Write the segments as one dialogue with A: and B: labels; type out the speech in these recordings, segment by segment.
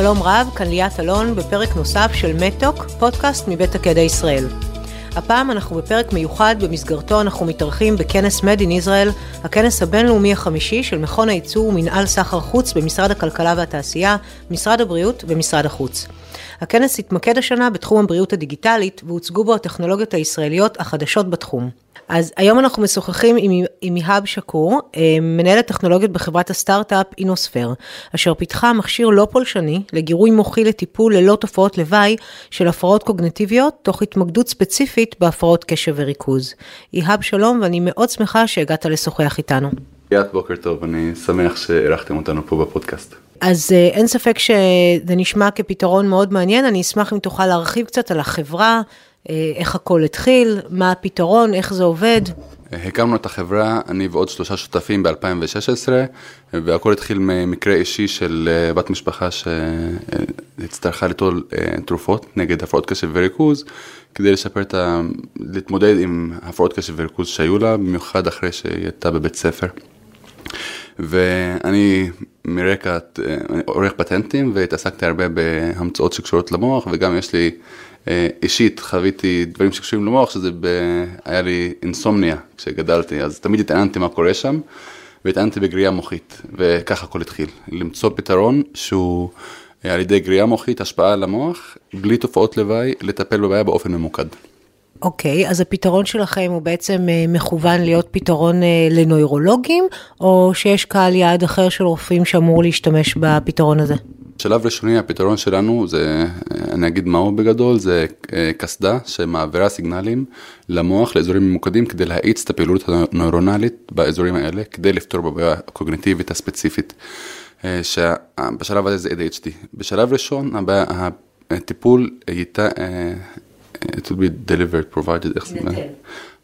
A: שלום רב, כאן ליאת אלון בפרק נוסף של מטוק, פודקאסט מבית הקדע ישראל. הפעם אנחנו בפרק מיוחד, במסגרתו אנחנו מתארחים בכנס Made in Israel, הכנס הבינלאומי החמישי של מכון הייצור ומנהל סחר חוץ במשרד הכלכלה והתעשייה, משרד הבריאות ומשרד החוץ. הכנס התמקד השנה בתחום הבריאות הדיגיטלית, והוצגו בו הטכנולוגיות הישראליות החדשות בתחום. אז היום אנחנו משוחחים עם, עם איהאב שקור, אה, מנהלת טכנולוגיות בחברת הסטארט-אפ אינוספר, אשר פיתחה מכשיר לא פולשני לגירוי מוחי לטיפול ללא תופעות לוואי של הפרעות קוגנטיביות, תוך התמקדות ספציפית בהפרעות קשב וריכוז. איהאב שלום, ואני מאוד שמחה שהגעת לשוחח איתנו.
B: ליאת, בוקר טוב, אני שמח שאירחתם אותנו פה בפודקאסט.
A: אז אה, אין ספק שזה נשמע כפתרון מאוד מעניין, אני אשמח אם תוכל להרחיב קצת על החברה, איך הכל התחיל, מה הפתרון, איך זה עובד.
B: הקמנו את החברה, אני ועוד שלושה שותפים ב-2016, והכל התחיל ממקרה אישי של אה, בת משפחה שהצטרכה ליטול תרופות נגד הפרעות קשב וריכוז, כדי לשפר את ה... להתמודד עם הפרעות קשב וריכוז שהיו לה, במיוחד אחרי שהיא הייתה בבית ספר. ואני מרקע עורך פטנטים והתעסקתי הרבה בהמצאות שקשורות למוח וגם יש לי אה, אישית חוויתי דברים שקשורים למוח שזה ב... היה לי אינסומניה כשגדלתי אז תמיד התעניינתי מה קורה שם והתעניינתי בגריעה מוחית וככה הכל התחיל למצוא פתרון שהוא אה, על ידי גריעה מוחית השפעה על המוח בלי תופעות לוואי לטפל בבעיה באופן ממוקד.
A: אוקיי, okay, אז הפתרון שלכם הוא בעצם אה, מכוון להיות פתרון אה, לנוירולוגים, או שיש קהל יעד אחר של רופאים שאמור להשתמש בפתרון הזה?
B: שלב ראשוני הפתרון שלנו זה, אה, אני אגיד מהו בגדול, זה קסדה שמעבירה סיגנלים למוח לאזורים ממוקדים כדי להאיץ את הפעילות הנוירונלית באזורים האלה, כדי לפתור בבעיה הקוגניטיבית הספציפית, שבשלב הזה זה ADHD. בשלב ראשון הטיפול ייתה... it will be delivered, provided, איך זה?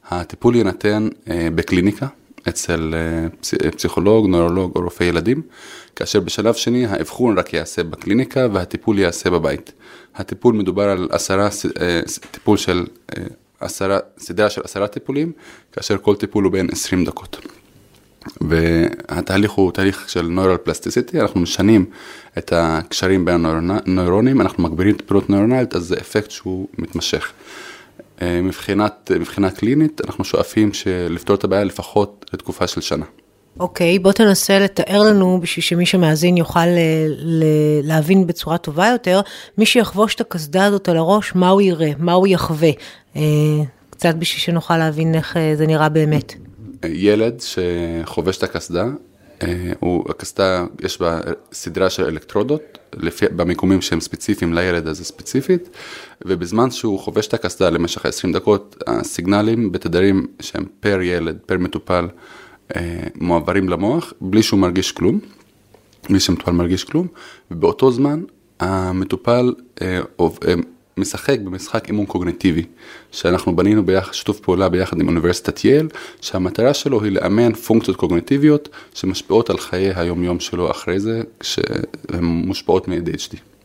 B: הטיפול יינתן uh, בקליניקה אצל uh, פסיכולוג, נוירולוג או רופא ילדים, כאשר בשלב שני האבחון רק ייעשה בקליניקה והטיפול ייעשה בבית. הטיפול מדובר על עשרה, uh, טיפול של uh, עשרה, סדרה של עשרה טיפולים, כאשר כל טיפול הוא בין 20 דקות. והתהליך הוא תהליך של נוירל פלסטיסיטי, אנחנו משנים את הקשרים בין הנוירונים, אנחנו מגבירים את פעילות נוירונלית, אז זה אפקט שהוא מתמשך. אה, מבחינת, מבחינה קלינית, אנחנו שואפים לפתור את הבעיה לפחות לתקופה של שנה.
A: אוקיי, okay, בוא תנסה לתאר לנו, בשביל שמי שמאזין יוכל ל- ל- להבין בצורה טובה יותר, מי שיחבוש את הקסדה הזאת על הראש, מה הוא יראה, מה הוא יחווה. אה, קצת בשביל שנוכל להבין איך אה, זה נראה באמת.
B: ילד שחובש את הקסדה, אה, הקסדה, יש בה סדרה של אלקטרודות, לפי, במיקומים שהם ספציפיים לילד הזה ספציפית, ובזמן שהוא חובש את הקסדה למשך 20 דקות, הסיגנלים בתדרים שהם פר ילד, פר מטופל, אה, מועברים למוח, בלי שהוא מרגיש כלום, בלי שהמטופל מרגיש כלום, ובאותו זמן המטופל אה, משחק במשחק אימון קוגניטיבי, שאנחנו בנינו ביחד, שיתוף פעולה ביחד עם אוניברסיטת יייל, שהמטרה שלו היא לאמן פונקציות קוגניטיביות שמשפיעות על חיי היומיום שלו אחרי זה, שהן מושפעות מ-ADHD.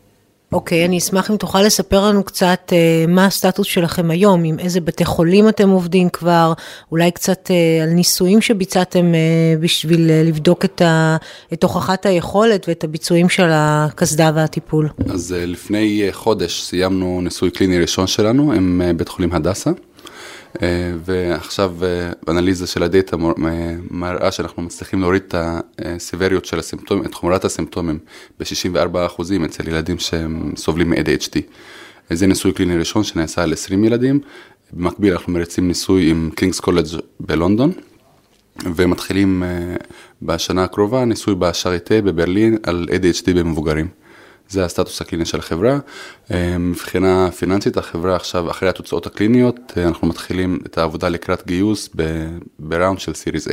A: אוקיי, okay, אני אשמח אם תוכל לספר לנו קצת uh, מה הסטטוס שלכם היום, עם איזה בתי חולים אתם עובדים כבר, אולי קצת uh, על ניסויים שביצעתם uh, בשביל uh, לבדוק את, ה, את הוכחת היכולת ואת הביצועים של הקסדה והטיפול.
B: אז אה, לפני אה, חודש סיימנו ניסוי קליני ראשון שלנו עם uh, בית חולים הדסה. אה, ועכשיו אה, אנליזה של הדאטה מראה שאנחנו מצליחים להוריד את ה severity של הסימפטומים, את חומרת הסימפטומים ב-64% אצל ילדים שהם סובלים מ- ADHD. זה ניסוי קליני ראשון שנעשה על 20 ילדים, במקביל אנחנו מריצים ניסוי עם King's College בלונדון, ומתחילים אה, בשנה הקרובה ניסוי בשאריטה בברלין על ADHD במבוגרים. זה הסטטוס הקליני של החברה. אה, מבחינה פיננסית החברה עכשיו אחרי התוצאות הקליניות אה, אנחנו מתחילים את העבודה לקראת גיוס בראונד של סיריס A.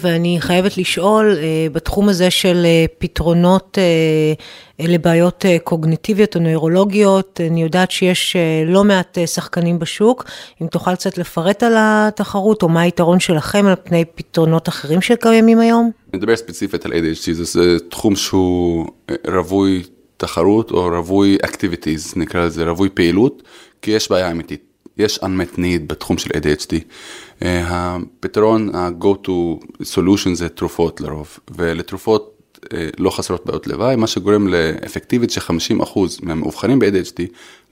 A: ואני חייבת לשאול, אה, בתחום הזה של פתרונות לבעיות קוגניטיביות או נוירולוגיות, אני יודעת שיש לא מעט שחקנים בשוק, אם תוכל קצת לפרט על התחרות, או מה היתרון שלכם על פני פתרונות אחרים שקיימים היום?
B: אני מדבר ספציפית על ADHD, זה תחום שהוא רווי תחרות או רווי activities, נקרא לזה רווי פעילות, כי יש בעיה אמיתית. יש unmet need בתחום של ADHD. Uh, הפתרון, ה-go to solution זה תרופות לרוב, ולתרופות לא חסרות בעיות לוואי, מה שגורם לאפקטיבית ש-50% מהמאובחנים ב-ADHD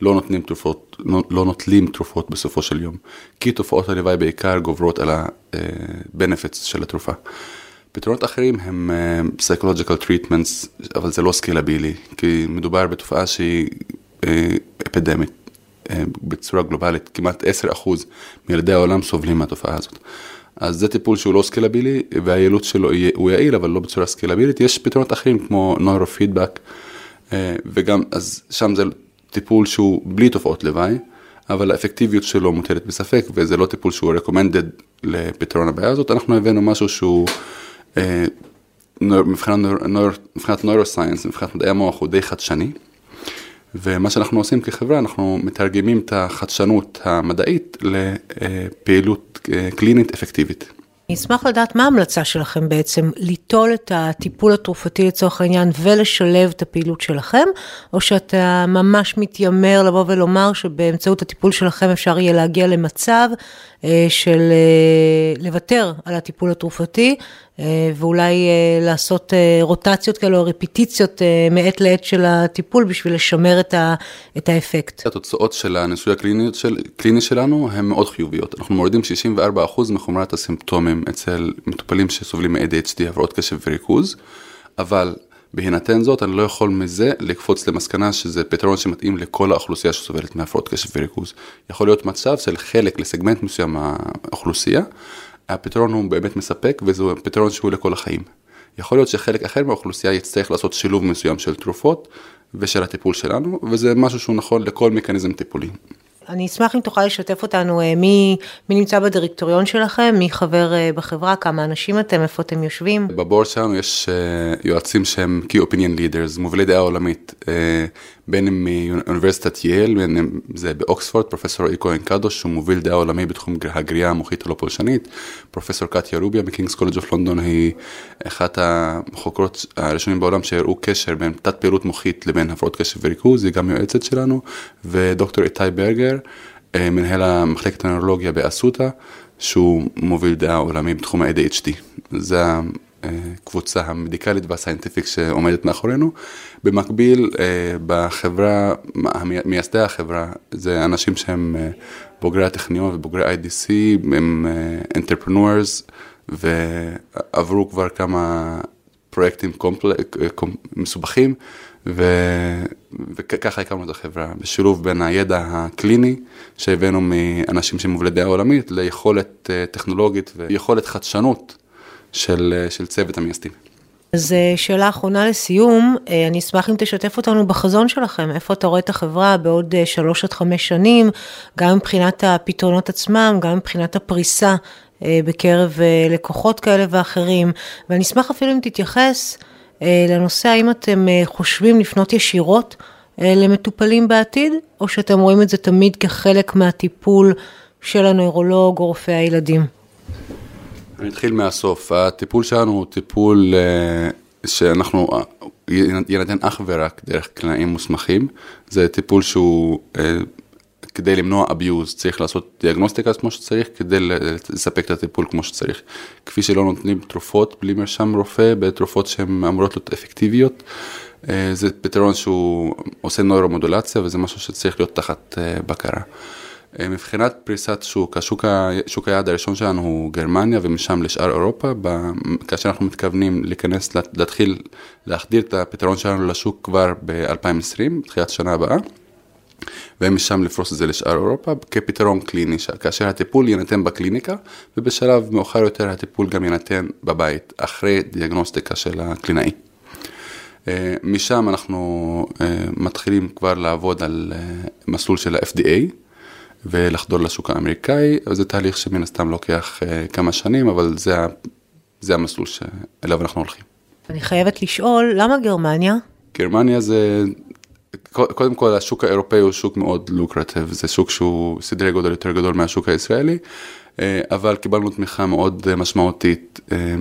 B: לא נותנים תרופות, לא, לא נוטלים תרופות בסופו של יום, כי תופעות הלוואי בעיקר גוברות על ה-benefits של התרופה. פתרונות אחרים הם psychological treatments, אבל זה לא סקלבילי, כי מדובר בתופעה שהיא אפידמית. בצורה גלובלית, כמעט 10% מילדי העולם סובלים מהתופעה הזאת. אז זה טיפול שהוא לא סקלבילי, והיעילות שלו הוא יעיל, אבל לא בצורה סקלבילית. יש פתרונות אחרים כמו נוירופידבק, וגם, אז שם זה טיפול שהוא בלי תופעות לוואי, אבל האפקטיביות שלו מוטלת בספק, וזה לא טיפול שהוא recommended לפתרון הבעיה הזאת. אנחנו הבאנו משהו שהוא, מבחינת נוירוסיינס, מבחינת מדעי המוח הוא די חדשני. ומה שאנחנו עושים כחברה, אנחנו מתרגמים את החדשנות המדעית לפעילות קלינית אפקטיבית.
A: אני אשמח לדעת מה ההמלצה שלכם בעצם, ליטול את הטיפול התרופתי לצורך העניין ולשלב את הפעילות שלכם, או שאתה ממש מתיימר לבוא ולומר שבאמצעות הטיפול שלכם אפשר יהיה להגיע למצב אה, של אה, לוותר על הטיפול התרופתי, אה, ואולי לעשות רוטציות כאלה או רפיטיציות מעת לעת של הטיפול בשביל לשמר את, ה, את האפקט.
B: התוצאות של הניסוי הקליני של, שלנו הן מאוד חיוביות. אנחנו מורידים 64% מחומרת הסימפטומים אצל מטופלים שסובלים מ-ADHD, הפרעות קשב וריכוז, אבל בהינתן זאת, אני לא יכול מזה לקפוץ למסקנה שזה פתרון שמתאים לכל האוכלוסייה שסובלת מהפרעות קשב וריכוז. יכול להיות מצב של חלק לסגמנט מסוים מהאוכלוסייה, הפתרון הוא באמת מספק וזהו פתרון שהוא לכל החיים. יכול להיות שחלק אחר מהאוכלוסייה יצטרך לעשות שילוב מסוים של תרופות ושל הטיפול שלנו, וזה משהו שהוא נכון לכל מכניזם טיפולי.
A: אני אשמח אם תוכל לשתף אותנו אה, מי, מי נמצא בדירקטוריון שלכם, מי חבר אה, בחברה, כמה אנשים אתם, איפה אתם יושבים.
B: ב board שלנו יש אה, יועצים שהם Key Opinion Leaders, מובילי דעה עולמית, בין אם מאוניברסיטת יייל, בין אם זה באוקספורד, פרופסור רועי כהן קדוש, שהוא מוביל דעה עולמי בתחום הגרייה המוחית הלא פולשנית, פרופסור קטיה רוביה מ King's College of London, היא אחת החוקרות הראשונים בעולם שהראו קשר בין תת פעילות מוחית לבין הפרעות קשב וריכוז, היא גם יועצת שלנו, ודוקטור איתי ברגר, אה, מנהל המחלקת הנוירולוגיה באסותא, שהוא מוביל דעה עולמי בתחום ה-ADHD. זה הקבוצה המדיקלית והסיינטיפיק שעומדת מאחורינו. במקביל, אה, בחברה, מייסדי החברה, זה אנשים שהם אה, בוגרי הטכניון ובוגרי IDC, הם entrepreneurs, ועברו כבר כמה פרויקטים קומפל... מסובכים. ו... וככה הקמנו את החברה, בשילוב בין הידע הקליני שהבאנו מאנשים שהם מובלי דעה עולמית ליכולת אה, טכנולוגית ויכולת חדשנות של, אה, של צוות המייסדים.
A: אז אה, שאלה אחרונה לסיום, אני אשמח אם תשתף אותנו בחזון שלכם, איפה אתה רואה את החברה בעוד שלוש עד חמש שנים, גם מבחינת הפתרונות עצמם, גם מבחינת הפריסה בקרב לקוחות כאלה ואחרים, ואני אשמח אפילו אם תתייחס אה, לנושא, האם אתם אה, חושבים לפנות ישירות אה, למטופלים בעתיד, או שאתם רואים את זה תמיד כחלק מהטיפול של הנוירולוג או רופא הילדים?
B: אני אתחיל מהסוף. הטיפול שלנו הוא טיפול שאנחנו, ינתן אך ורק דרך קלעים מוסמכים. זה טיפול שהוא כדי למנוע abuse צריך לעשות דיאגנוסטיקה כמו שצריך כדי לספק את הטיפול כמו שצריך. כפי שלא נותנים תרופות בלי מרשם רופא בתרופות שהן אמורות להיות אפקטיביות. אה, זה פתרון שהוא עושה נוירומודולציה וזה משהו שצריך להיות תחת אה, בקרה. אה, מבחינת פריסת שוק, השוק, שוק היעד הראשון שלנו הוא גרמניה ומשם לשאר אירופה, כאשר אנחנו מתכוונים להיכנס, להתחיל להחדיר את הפתרון שלנו לשוק כבר ב-2020, תחילת השנה הבאה. ומשם לפרוס את זה לשאר אירופה כפתרון קליני, כאשר הטיפול יינתן בקליניקה ובשלב מאוחר יותר הטיפול גם יינתן בבית, אחרי דיאגנוסטיקה של הקלינאי. אה, משם אנחנו אה, מתחילים כבר לעבוד על מסלול של ה-FDA ולחדור לשוק האמריקאי, זה תהליך שמן הסתם לוקח כמה שנים, אבל זה, זה המסלול שאליו אנחנו הולכים.
A: אני חייבת לשאול, למה גרמניה?
B: גרמניה זה קודם כל השוק האירופאי הוא שוק מאוד לוקרטיב, זה שוק שהוא סדרי גודל יותר גדול מהשוק הישראלי, אה, אבל קיבלנו תמיכה מאוד אה, משמעותית אה,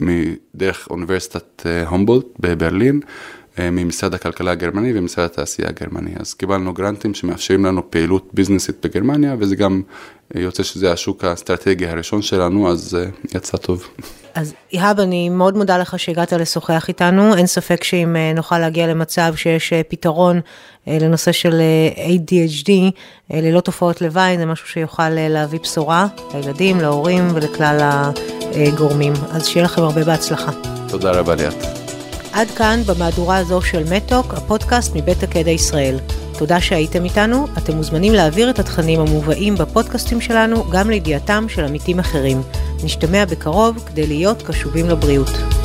B: מדרך אוניברסיטת הומבולט בברלין, ממשרד הכלכלה הגרמני ומשרד התעשייה הגרמני. אז קיבלנו גרנטים שמאפשרים לנו פעילות ביזנסית בגרמניה, וזה גם יוצא שזה השוק האסטרטגי הראשון שלנו, אז יצא טוב.
A: אז איהאב, אני מאוד מודה לך שהגעת לשוחח איתנו, אין ספק שאם נוכל להגיע למצב שיש פתרון לנושא של ADHD, ללא תופעות לוואי, זה משהו שיוכל להביא בשורה לילדים, להורים ולכלל הגורמים. אז שיהיה לכם הרבה בהצלחה.
B: תודה רבה ליאת.
A: עד כאן במהדורה הזו של מתוק, הפודקאסט מבית הקדע ישראל. תודה שהייתם איתנו, אתם מוזמנים להעביר את התכנים המובאים בפודקאסטים שלנו גם לידיעתם של עמיתים אחרים. נשתמע בקרוב כדי להיות קשובים לבריאות.